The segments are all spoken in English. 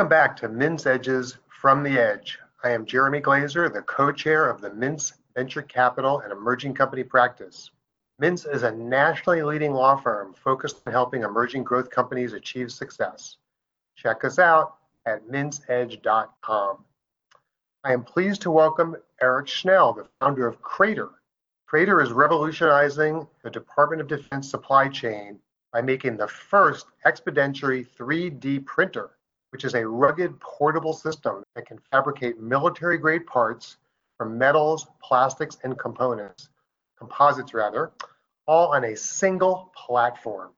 Welcome back to Mintz Edges from the Edge. I am Jeremy Glazer, the co-chair of the Mintz Venture Capital and Emerging Company Practice. Mintz is a nationally leading law firm focused on helping emerging growth companies achieve success. Check us out at mintzedge.com. I am pleased to welcome Eric Shnell, the founder of Craitor. Craitor is revolutionizing the Department of Defense supply chain by making the first expeditory 3D printer, which is a rugged portable system that can fabricate military grade parts from metals, plastics, and components, composites rather, all on a single platform.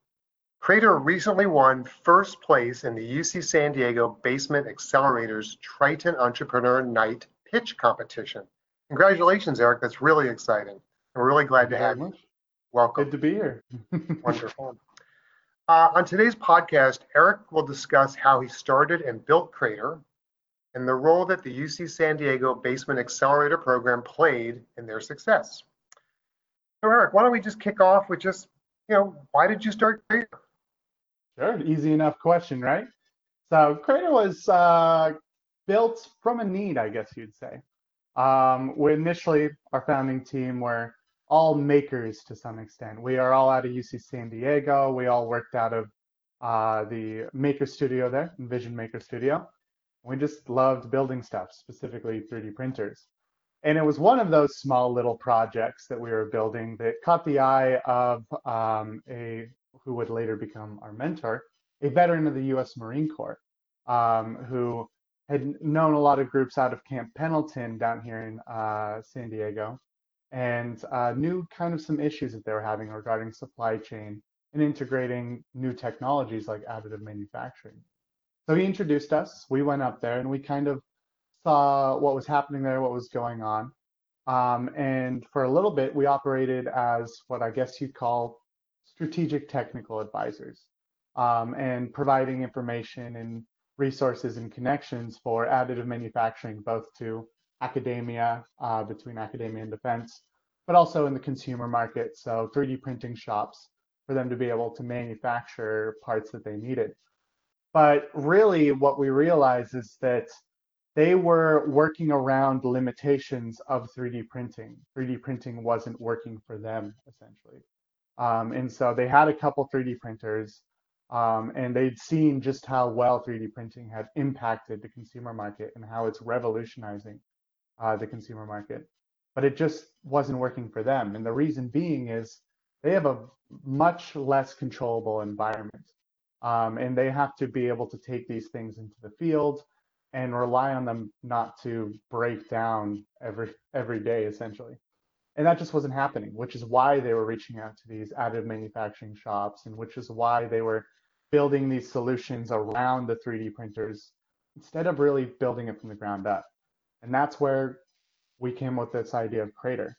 Craitor recently won first place in the UC San Diego Basement Accelerator's Triton Entrepreneur Night pitch competition. Congratulations, Eric. That's really exciting. We're really glad to have you. Welcome. Good to be here. Wonderful. Uh, on today's podcast, Eric will discuss how he started and built Craitor and the role that the UC San Diego Basement Accelerator program played in their success. So, Eric, why don't we just kick off with just, you know, why did you start Craitor? Sure, easy enough question, right? So, Craitor was uh, built from a need, I guess you'd say. Um, we initially, our founding team were all makers to some extent. We are all out of UC San Diego. We all worked out of uh, the Maker Studio there, Envision Maker Studio. We just loved building stuff, specifically 3D printers. And it was one of those small little projects that we were building that caught the eye of um, a who would later become our mentor, a veteran of the U.S. Marine Corps, um, who had known a lot of groups out of Camp Pendleton down here in uh, San Diego, and uh, knew kind of some issues that they were having regarding supply chain and integrating new technologies like additive manufacturing. So he introduced us. We went up there and we kind of saw what was happening there, what was going on. Um, and for a little bit, we operated as what I guess you'd call strategic technical advisors um, and providing information and resources and connections for additive manufacturing, both to academia, uh, between academia and defense, but also in the consumer market. So 3D printing shops for them to be able to manufacture parts that they needed. But really, what we realized is that they were working around limitations of 3D printing. 3D printing wasn't working for them, essentially. Um, and so they had a couple 3D printers, um, and they'd seen just how well 3D printing had impacted the consumer market and how it's revolutionizing uh, the consumer market. But it just wasn't working for them. And the reason being is they have a much less controllable environment. Um, and they have to be able to take these things into the field and rely on them not to break down every every day essentially and that just wasn't happening which is why they were reaching out to these additive manufacturing shops and which is why they were building these solutions around the 3d printers instead of really building it from the ground up and that's where we came with this idea of Craitor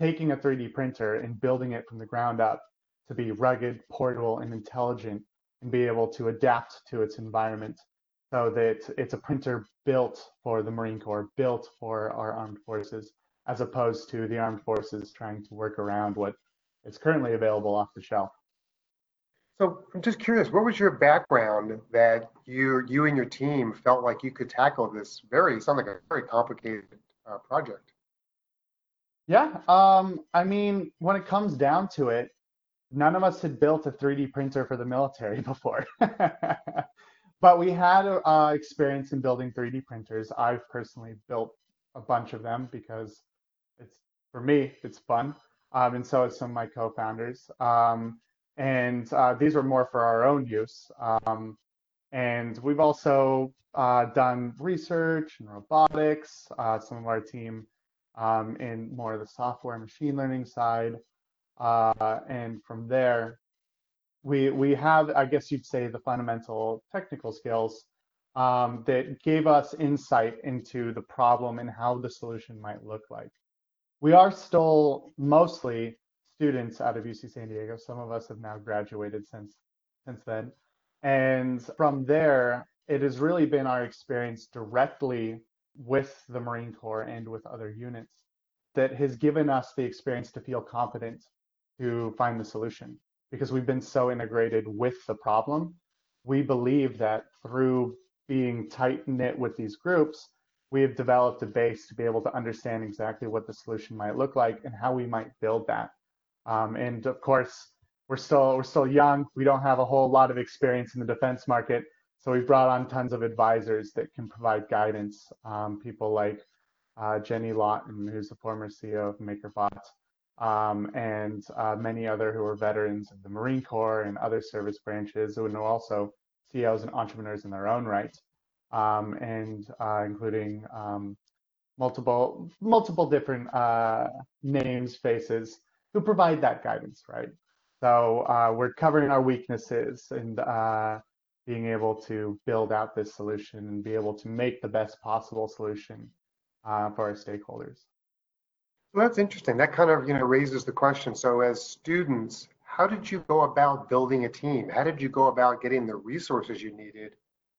taking a 3d printer and building it from the ground up to be rugged portable and intelligent and be able to adapt to its environment so that it's a printer built for the Marine Corps, built for our armed forces, as opposed to the armed forces trying to work around what is currently available off the shelf. So I'm just curious, what was your background that you you and your team felt like you could tackle this very sounds like a very complicated uh, project? Yeah, um, I mean, when it comes down to it, none of us had built a 3D printer for the military before. but we had uh, experience in building 3D printers. I've personally built a bunch of them because it's for me it's fun, um, and so it's some of my co-founders. Um, and uh, these were more for our own use. Um, and we've also uh, done research in robotics. Uh, some of our team um, in more of the software machine learning side. Uh, and from there, we we have, I guess you'd say, the fundamental technical skills um, that gave us insight into the problem and how the solution might look like. We are still mostly students out of UC San Diego. Some of us have now graduated since since then, and from there, it has really been our experience directly with the Marine Corps and with other units that has given us the experience to feel confident to find the solution because we've been so integrated with the problem. We believe that through being tight knit with these groups, we have developed a base to be able to understand exactly what the solution might look like and how we might build that. Um, and of course, we're still we're still young. We don't have a whole lot of experience in the defense market, so we've brought on tons of advisors that can provide guidance. Um, people like uh, Jenny Lawton, who's the former CEO of MakerBot, um, and uh, many other who are veterans of the Marine Corps and other service branches, who are also CEOs and entrepreneurs in their own right, um, and uh, including um, multiple multiple different uh, names, faces who provide that guidance, right? So uh, we're covering our weaknesses and uh, being able to build out this solution and be able to make the best possible solution uh, for our stakeholders. Well, that's interesting. That kind of you know raises the question. So as students, how did you go about building a team? How did you go about getting the resources you needed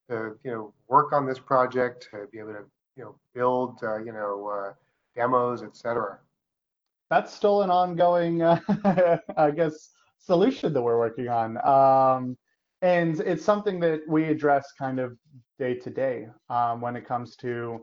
to you know work on this project, to be able to you know build uh, you know uh, demos, etc. That's still an ongoing, uh, I guess, solution that we're working on. Um, and it's something that we address kind of day to day um, when it comes to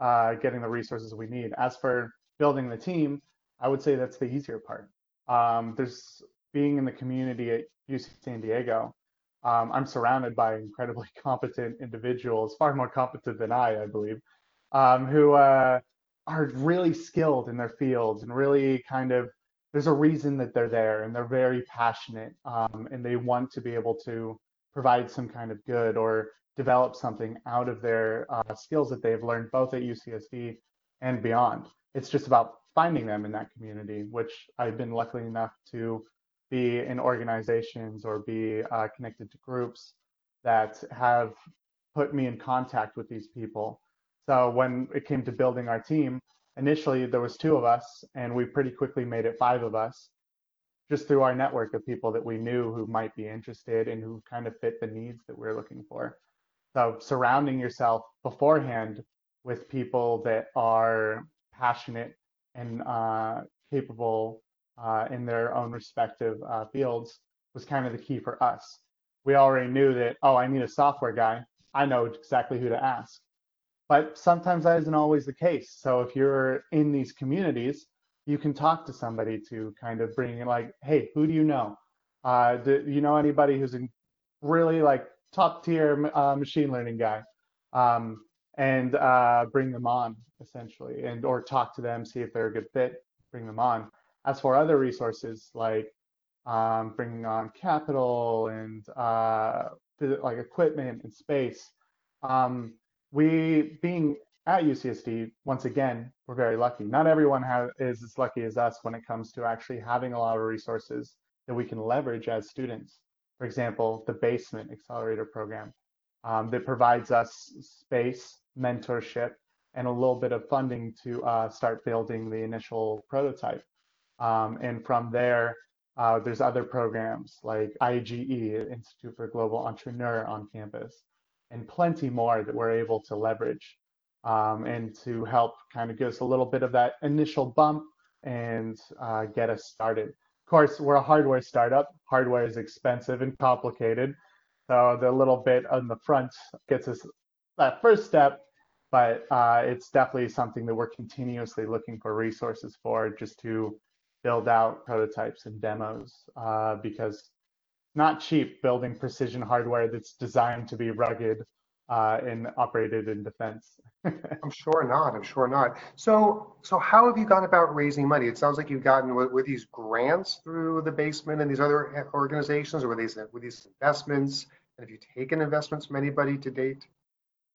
uh, getting the resources we need. As for building the team, I would say that's the easier part. Um, there's being in the community at UC San Diego. Um, I'm surrounded by incredibly competent individuals, far more competent than I, I believe, um, who uh, are really skilled in their fields and really kind of there's a reason that they're there and they're very passionate um, and they want to be able to provide some kind of good or develop something out of their uh, skills that they've learned both at UCSD and beyond. It's just about finding them in that community, which I've been lucky enough to be in organizations or be uh, connected to groups that have put me in contact with these people. So when it came to building our team, initially there was two of us and we pretty quickly made it five of us just through our network of people that we knew who might be interested and who kind of fit the needs that we're looking for. So surrounding yourself beforehand with people that are passionate and uh, capable uh, in their own respective uh, fields was kind of the key for us. We already knew that, oh, I need a software guy. I know exactly who to ask. But sometimes that isn't always the case. So if you're in these communities, you can talk to somebody to kind of bring in like, hey, who do you know? Uh, do you know anybody who's a really like top tier uh, machine learning guy? Um, and uh, bring them on essentially, and or talk to them, see if they're a good fit, bring them on. As for other resources like um, bringing on capital and uh, like equipment and space, um, we being at UCSD, once again, we're very lucky. Not everyone is as lucky as us when it comes to actually having a lot of resources that we can leverage as students. For example, the Basement Accelerator Program um, that provides us space, mentorship, and a little bit of funding to uh, start building the initial prototype. Um, and from there, uh, there's other programs like IGE, Institute for Global Entrepreneur on campus, and plenty more that we're able to leverage um, and to help kind of give us a little bit of that initial bump and uh, get us started. Of course, we're a hardware startup. Hardware is expensive and complicated. So the little bit on the front gets us that first step, but uh, it's definitely something that we're continuously looking for resources for just to build out prototypes and demos uh, because not cheap building precision hardware that's designed to be rugged uh, and operated in defense. I'm sure not. I'm sure not. So, so how have you gone about raising money? It sounds like you've gotten with, with these grants through the basement and these other organizations, or were these were these investments? And have you taken investments from anybody to date?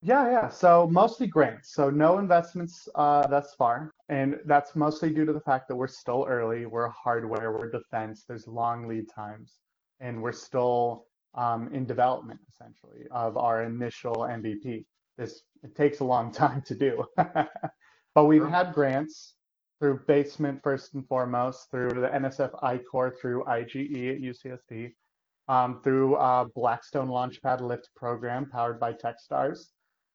Yeah, yeah. So mostly grants. So no investments uh, thus far, and that's mostly due to the fact that we're still early. We're hardware. We're defense. There's long lead times, and we're still um, in development essentially of our initial MVP. This it takes a long time to do, but we've had grants through Basement first and foremost, through the NSF I-Corps, through IGE at UCSD, um, through uh, Blackstone Launchpad Lift program powered by TechStars.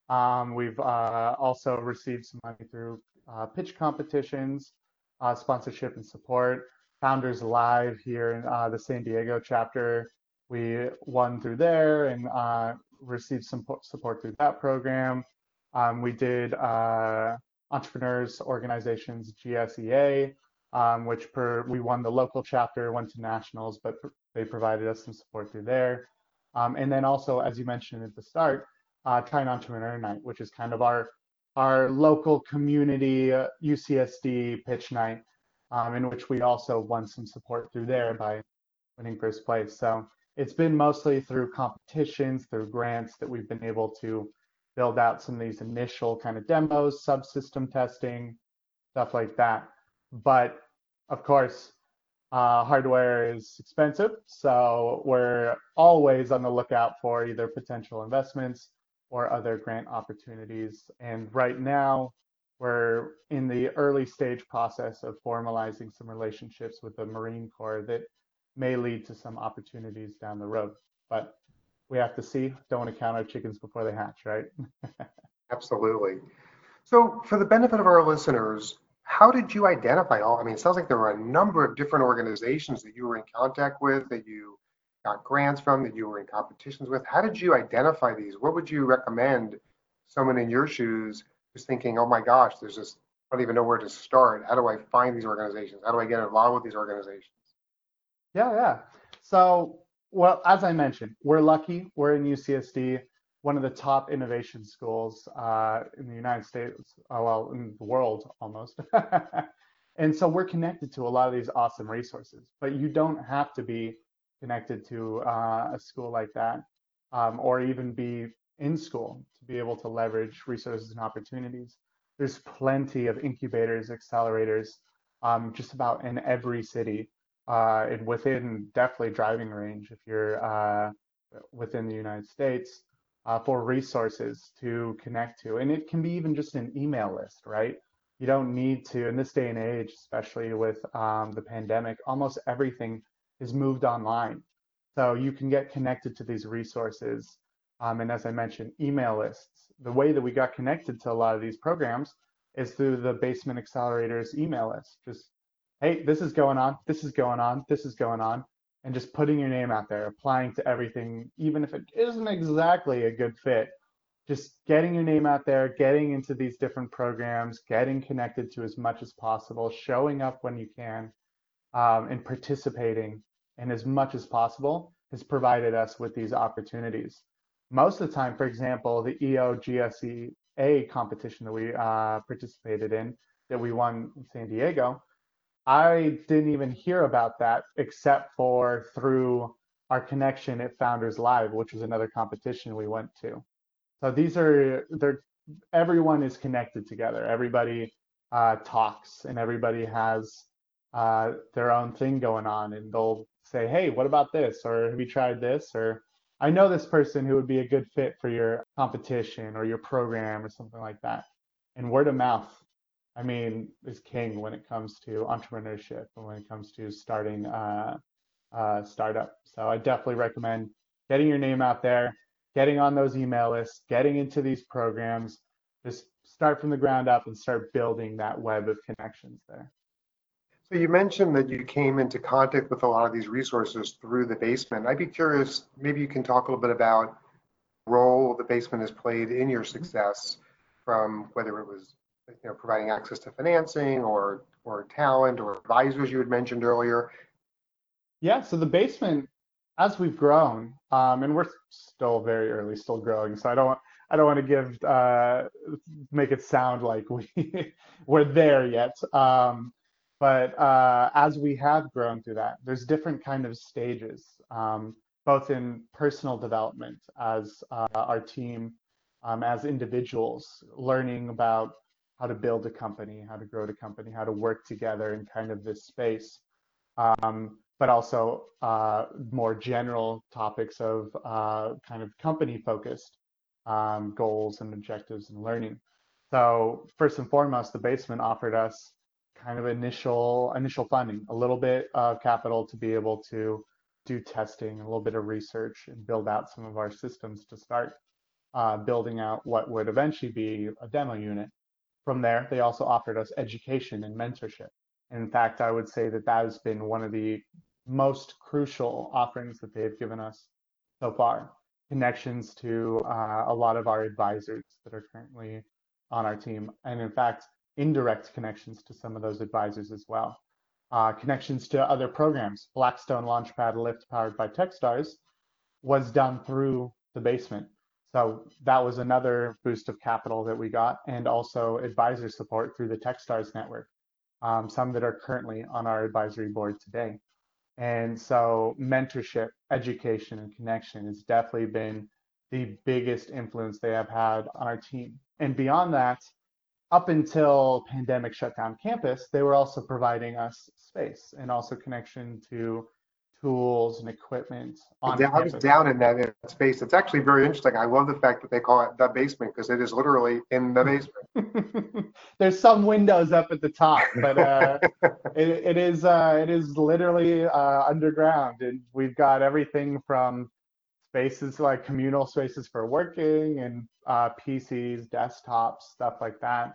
Um, we've uh, also received some money through uh, pitch competitions, uh, sponsorship and support. Founders Live here in uh, the San Diego chapter we won through there and uh, received some support through that program. Um, we did uh, entrepreneurs organizations GSEA, um, which per, we won the local chapter, went to nationals, but they provided us some support through there. Um, and then also, as you mentioned at the start, uh, Try Entrepreneur Night, which is kind of our our local community uh, UCSD pitch night, um, in which we also won some support through there by winning first place. So it's been mostly through competitions, through grants that we've been able to build out some of these initial kind of demos, subsystem testing, stuff like that. But of course, uh, hardware is expensive, so we're always on the lookout for either potential investments or other grant opportunities. And right now, we're in the early stage process of formalizing some relationships with the Marine Corps that may lead to some opportunities down the road. But we have to see. Don't want to count our chickens before they hatch, right? Absolutely. So, for the benefit of our listeners, how did you identify all? I mean, it sounds like there were a number of different organizations that you were in contact with, that you got grants from, that you were in competitions with. How did you identify these? What would you recommend someone in your shoes who's thinking, oh my gosh, there's just, I don't even know where to start. How do I find these organizations? How do I get involved with these organizations? Yeah, yeah. So, well, as I mentioned, we're lucky. We're in UCSD, one of the top innovation schools uh, in the United States, uh, well, in the world almost. and so we're connected to a lot of these awesome resources, but you don't have to be connected to uh, a school like that, um, or even be in school to be able to leverage resources and opportunities. There's plenty of incubators, accelerators, um, just about in every city, uh, and within definitely driving range if you're uh, within the United States uh, for resources to connect to. And it can be even just an email list, right? You don't need to, in this day and age, especially with um, the pandemic, almost everything is moved online. So you can get connected to these resources. Um, and as I mentioned, email lists. The way that we got connected to a lot of these programs is through the Basement Accelerators email list. Just, hey, this is going on, this is going on, this is going on. And just putting your name out there, applying to everything, even if it isn't exactly a good fit, just getting your name out there, getting into these different programs, getting connected to as much as possible, showing up when you can, um, and participating in as much as possible has provided us with these opportunities. Most of the time, for example, the EO GSEA competition that we uh, participated in, that we won in San Diego, I didn't even hear about that except for through our connection at Founders Live, which was another competition we went to. So these are they're everyone is connected together. Everybody uh, talks and everybody has uh, their own thing going on, and they'll say, "Hey, what about this?" or "Have you tried this?" or "I know this person who would be a good fit for your competition or your program or something like that." And word of mouth, I mean, is king when it comes to entrepreneurship and when it comes to starting a, a startup. So I definitely recommend getting your name out there, getting on those email lists, getting into these programs. Just start from the ground up and start building that web of connections there. So you mentioned that you came into contact with a lot of these resources through the basement. I'd be curious, maybe you can talk a little bit about role the basement has played in your success from whether it was you know, providing access to financing or or talent or advisors you had mentioned earlier. Yeah, so the basement, as we've grown, um, and we're still very early, still growing. So I don't I don't want to give uh, make it sound like we we're there yet. Um, but uh, as we have grown through that, there's different kind of stages, um, both in personal development as uh, our team, um, as individuals, learning about how to build a company, how to grow the company, how to work together in kind of this space, um, but also uh, more general topics of uh, kind of company focused um, goals and objectives and learning. So first and foremost, the basement offered us kind of initial initial funding, a little bit of capital to be able to do testing, a little bit of research, and build out some of our systems to start uh, building out what would eventually be a demo unit. From there, they also offered us education and mentorship. In fact, I would say that that has been one of the most crucial offerings that they've given us so far. Connections to uh, a lot of our advisors that are currently on our team, and in fact, indirect connections to some of those advisors as well. Uh, connections to other programs. Blackstone Launchpad Lift powered by Techstars was done through the basement. So that was another boost of capital that we got, and also advisor support through the Techstars network, um, some that are currently on our advisory board today. And so mentorship, education, and connection has definitely been the biggest influence they have had on our team. And beyond that, up until pandemic shut down campus, they were also providing us space and also connection to tools and equipment on I was campus. down in that, in that space. It's actually very interesting. I love the fact that they call it the basement because it is literally in the basement. There's some windows up at the top, but uh, it, it is uh, it is literally uh, underground, and we've got everything from spaces like communal spaces for working and uh, PCs, desktops, stuff like that,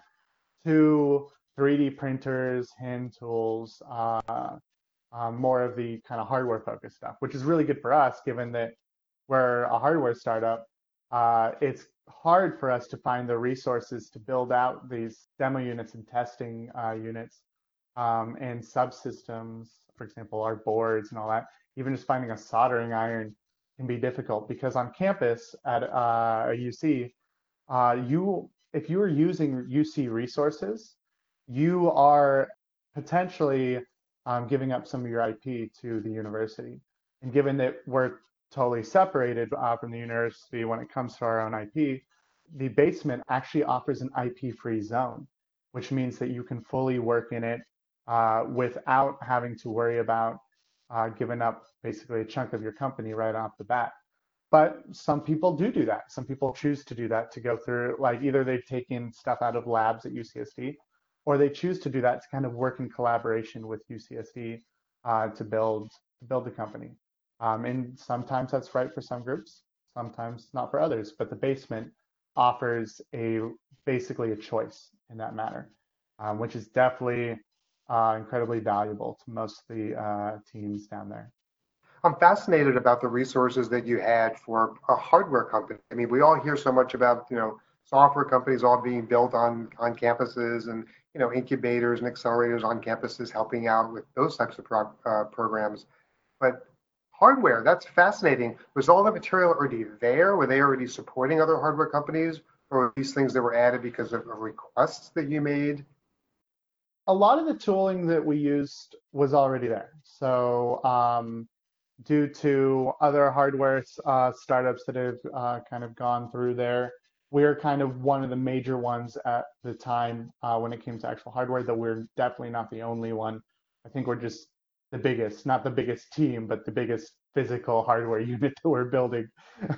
to 3D printers, hand tools, uh, um, more of the kind of hardware focused stuff, which is really good for us given that we're a hardware startup. Uh, it's hard for us to find the resources to build out these demo units and testing uh, units um, and subsystems, for example, our boards and all that. Even just finding a soldering iron can be difficult because on campus at uh, UC, uh, you if you are using UC resources, you are potentially um, giving up some of your IP to the university. And given that we're totally separated uh, from the university when it comes to our own IP, the basement actually offers an IP free zone, which means that you can fully work in it uh, without having to worry about uh, giving up basically a chunk of your company right off the bat. But some people do do that. Some people choose to do that to go through, like either they've taken stuff out of labs at UCSD or they choose to do that to kind of work in collaboration with UCSD uh, to build to build the company. Um, and sometimes that's right for some groups, sometimes not for others. But the basement offers a basically a choice in that matter, um, which is definitely uh, incredibly valuable to most of the uh, teams down there. I'm fascinated about the resources that you had for a hardware company. I mean, we all hear so much about, you know, software companies all being built on on campuses and you know incubators and accelerators on campuses helping out with those types of pro, uh, programs. But hardware that's fascinating. Was all the material already there? Were they already supporting other hardware companies? Or were these things that were added because of requests that you made a lot of the tooling that we used was already there so um, due to other hardware uh, startups that have uh, kind of gone through there we're kind of one of the major ones at the time uh, when it came to actual hardware, though we're definitely not the only one. I think we're just the biggest, not the biggest team, but the biggest physical hardware unit that we're building.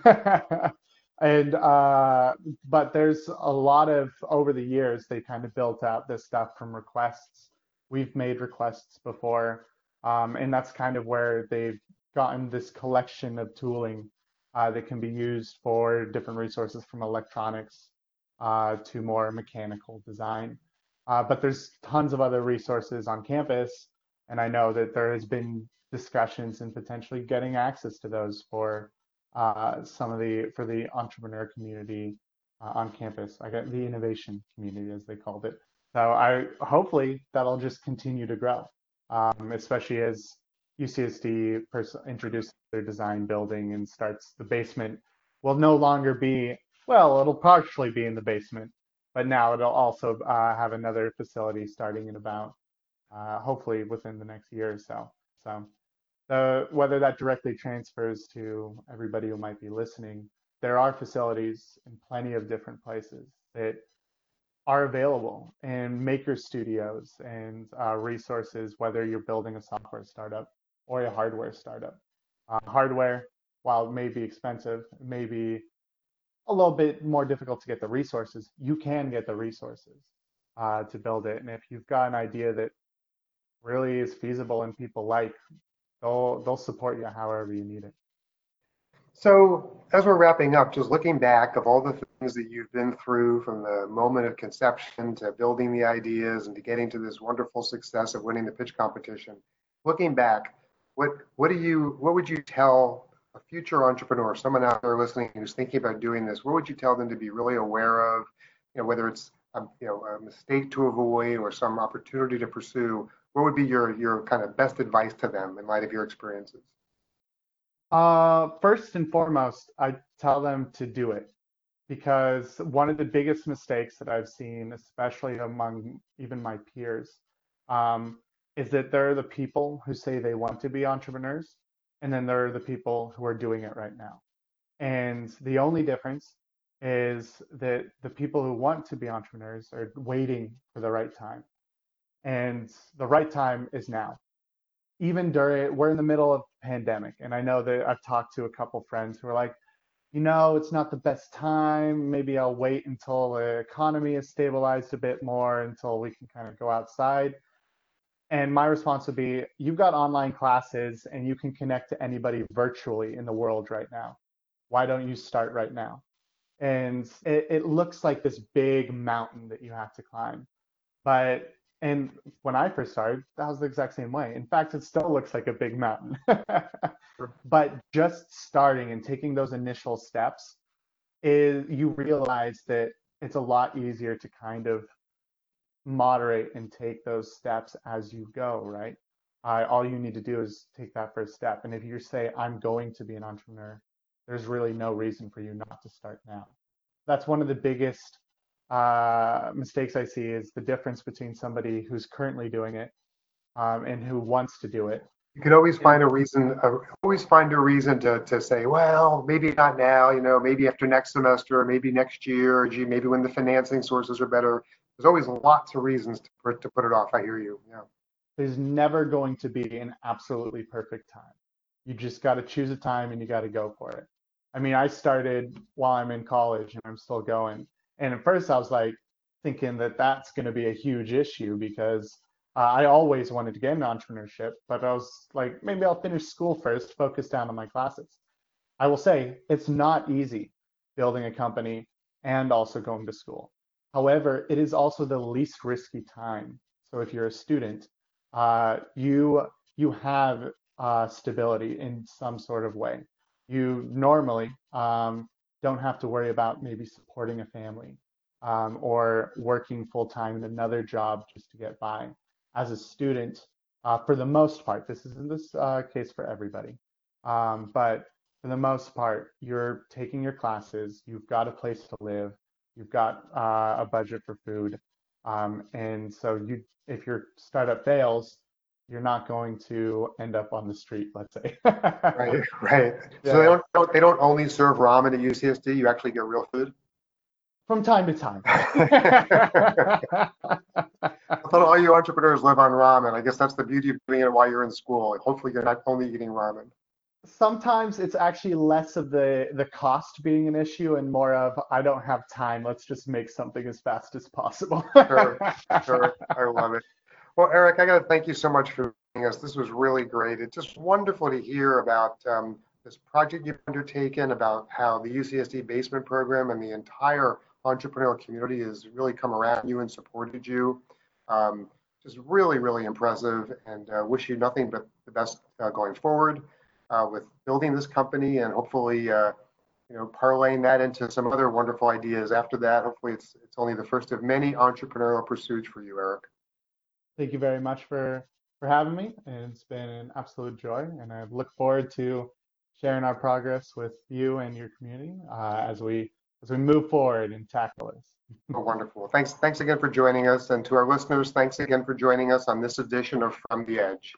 and uh, but there's a lot of over the years they kind of built out this stuff from requests. We've made requests before, um, and that's kind of where they've gotten this collection of tooling uh, that can be used for different resources from electronics uh, to more mechanical design. Uh, but there's tons of other resources on campus, and I know that there has been discussions and potentially getting access to those for uh, some of the for the entrepreneur community uh, on campus. I got the innovation community as they called it. So I hopefully that'll just continue to grow, um, especially as UCSD pers- introduces their design building and starts the basement will no longer be well it'll partially be in the basement but now it'll also uh, have another facility starting in about uh, hopefully within the next year or so so uh, whether that directly transfers to everybody who might be listening there are facilities in plenty of different places that are available and maker studios and uh, resources whether you're building a software startup or a hardware startup. Uh, hardware, while it may be expensive, may be a little bit more difficult to get the resources, you can get the resources uh, to build it. And if you've got an idea that really is feasible and people like, they'll they'll support you however you need it. So as we're wrapping up, just looking back of all the things that you've been through from the moment of conception to building the ideas and to getting to this wonderful success of winning the pitch competition, looking back, what what do you what would you tell a future entrepreneur, someone out there listening who's thinking about doing this? What would you tell them to be really aware of? You know, whether it's a, you know a mistake to avoid or some opportunity to pursue. What would be your your kind of best advice to them in light of your experiences? Uh, first and foremost, I tell them to do it because one of the biggest mistakes that I've seen, especially among even my peers, um, is that there are the people who say they want to be entrepreneurs, and then there are the people who are doing it right now. And the only difference is that the people who want to be entrepreneurs are waiting for the right time. And the right time is now. Even during, we're in the middle of the pandemic. And I know that I've talked to a couple friends who are like, you know, it's not the best time. Maybe I'll wait until the economy is stabilized a bit more until we can kind of go outside. And my response would be you've got online classes and you can connect to anybody virtually in the world right now. Why don't you start right now? And it, it looks like this big mountain that you have to climb. But and when I first started, that was the exact same way. In fact, it still looks like a big mountain. but just starting and taking those initial steps is you realize that it's a lot easier to kind of moderate and take those steps as you go, right? Uh, all you need to do is take that first step. And if you say, I'm going to be an entrepreneur, there's really no reason for you not to start now. That's one of the biggest uh, mistakes I see is the difference between somebody who's currently doing it um, and who wants to do it. You can always find a reason. Uh, always find a reason to to say, well, maybe not now. You know, maybe after next semester, or maybe next year, or gee, maybe when the financing sources are better. There's always lots of reasons to put to put it off. I hear you. Yeah. There's never going to be an absolutely perfect time. You just got to choose a time and you got to go for it. I mean, I started while I'm in college and I'm still going. And at first I was like thinking that that's going to be a huge issue because uh, I always wanted to get into entrepreneurship, but I was like, maybe I'll finish school first, focus down on my classes. I will say it's not easy building a company and also going to school. However, it is also the least risky time. So if you're a student, uh, you you have uh, stability in some sort of way. You normally um, don't have to worry about maybe supporting a family um, or working full time in another job just to get by. As a student, uh, for the most part, this isn't this uh, case for everybody, um, but for the most part, you're taking your classes, you've got a place to live, you've got uh, a budget for food, um, and so you, if your startup fails, you're not going to end up on the street, let's say. right, right. Yeah. So they don't, don't, they don't only serve ramen at UCSD. You actually get real food. From time to time. I thought all you entrepreneurs live on ramen. I guess that's the beauty of doing it while you're in school. Hopefully, you're not only eating ramen. Sometimes it's actually less of the the cost being an issue and more of I don't have time. Let's just make something as fast as possible. sure, sure. I love it. Well, Eric, I got to thank you so much for joining us. This was really great. It's just wonderful to hear about um, this project you've undertaken, about how the UCSD basement program and the entire entrepreneurial community has really come around you and supported you. Um, just really, really impressive and uh, wish you nothing but the best uh, going forward uh, with building this company and hopefully, uh, you know, parlaying that into some other wonderful ideas after that. Hopefully it's, it's only the first of many entrepreneurial pursuits for you, Eric thank you very much for for having me. It's been an absolute joy, and I look forward to sharing our progress with you and your community uh, as we as we move forward and tackle this. oh, wonderful. Thanks. Thanks again for joining us, and to our listeners, thanks again for joining us on this edition of From the Edge.